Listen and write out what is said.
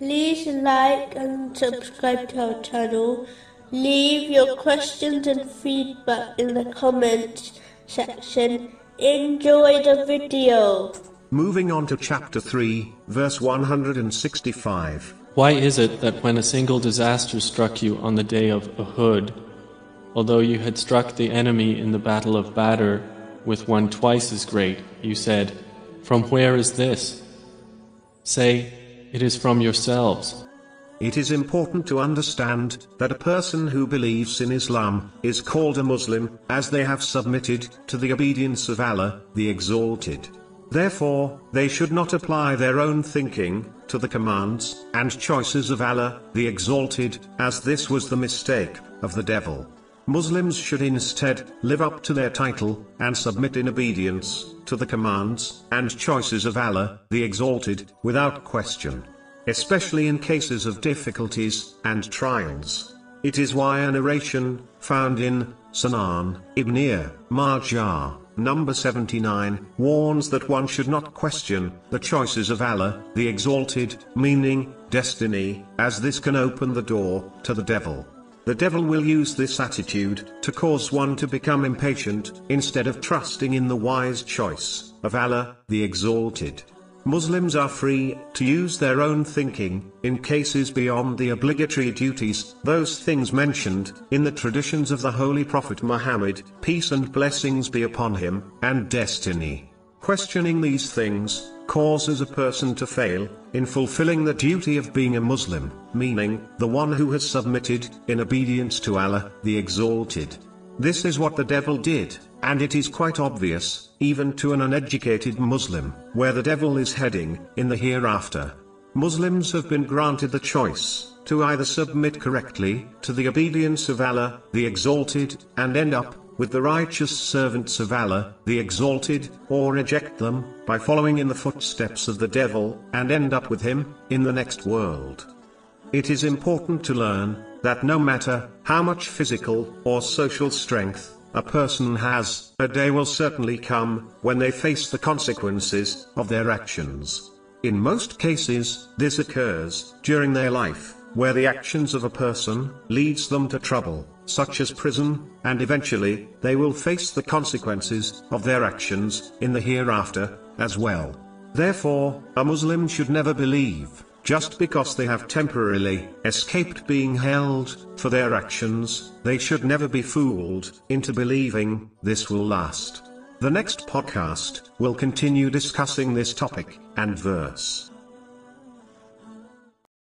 like and subscribe to our channel. Leave your questions and feedback in the comments section. Enjoy the video. Moving on to chapter 3, verse 165. Why is it that when a single disaster struck you on the day of Uhud, although you had struck the enemy in the battle of Badr with one twice as great, you said, From where is this? Say, It is from yourselves. It is important to understand that a person who believes in Islam is called a Muslim, as they have submitted to the obedience of Allah, the Exalted. Therefore, they should not apply their own thinking to the commands and choices of Allah, the Exalted, as this was the mistake of the devil. Muslims should instead live up to their title and submit in obedience to the commands and choices of Allah, the Exalted, without question. Especially in cases of difficulties and trials. It is why a narration found in Sunan Ibn Majah number 79, warns that one should not question the choices of Allah, the Exalted, meaning destiny, as this can open the door to the devil. The devil will use this attitude to cause one to become impatient, instead of trusting in the wise choice of Allah, the Exalted. Muslims are free to use their own thinking in cases beyond the obligatory duties, those things mentioned in the traditions of the Holy Prophet Muhammad, peace and blessings be upon him, and destiny. Questioning these things causes a person to fail in fulfilling the duty of being a Muslim, meaning the one who has submitted in obedience to Allah, the Exalted. This is what the devil did, and it is quite obvious, even to an uneducated Muslim, where the devil is heading, in the hereafter. Muslims have been granted the choice, to either submit correctly, to the obedience of Allah, the Exalted, and end up, with the righteous servants of Allah, the Exalted, or reject them, by following in the footsteps of the devil, and end up with him, in the next world. It is important to learn, that no matter, how much physical, or social strength, a person has, a day will certainly come, when they face the consequences, of their actions. In most cases, this occurs, during their life, where the actions of a person, leads them to trouble, such as prison, and eventually, they will face the consequences, of their actions, in the hereafter, as well. Therefore, a Muslim should never believe, just because they have temporarily escaped being held for their actions, they should never be fooled into believing this will last. The next podcast will continue discussing this topic and verse.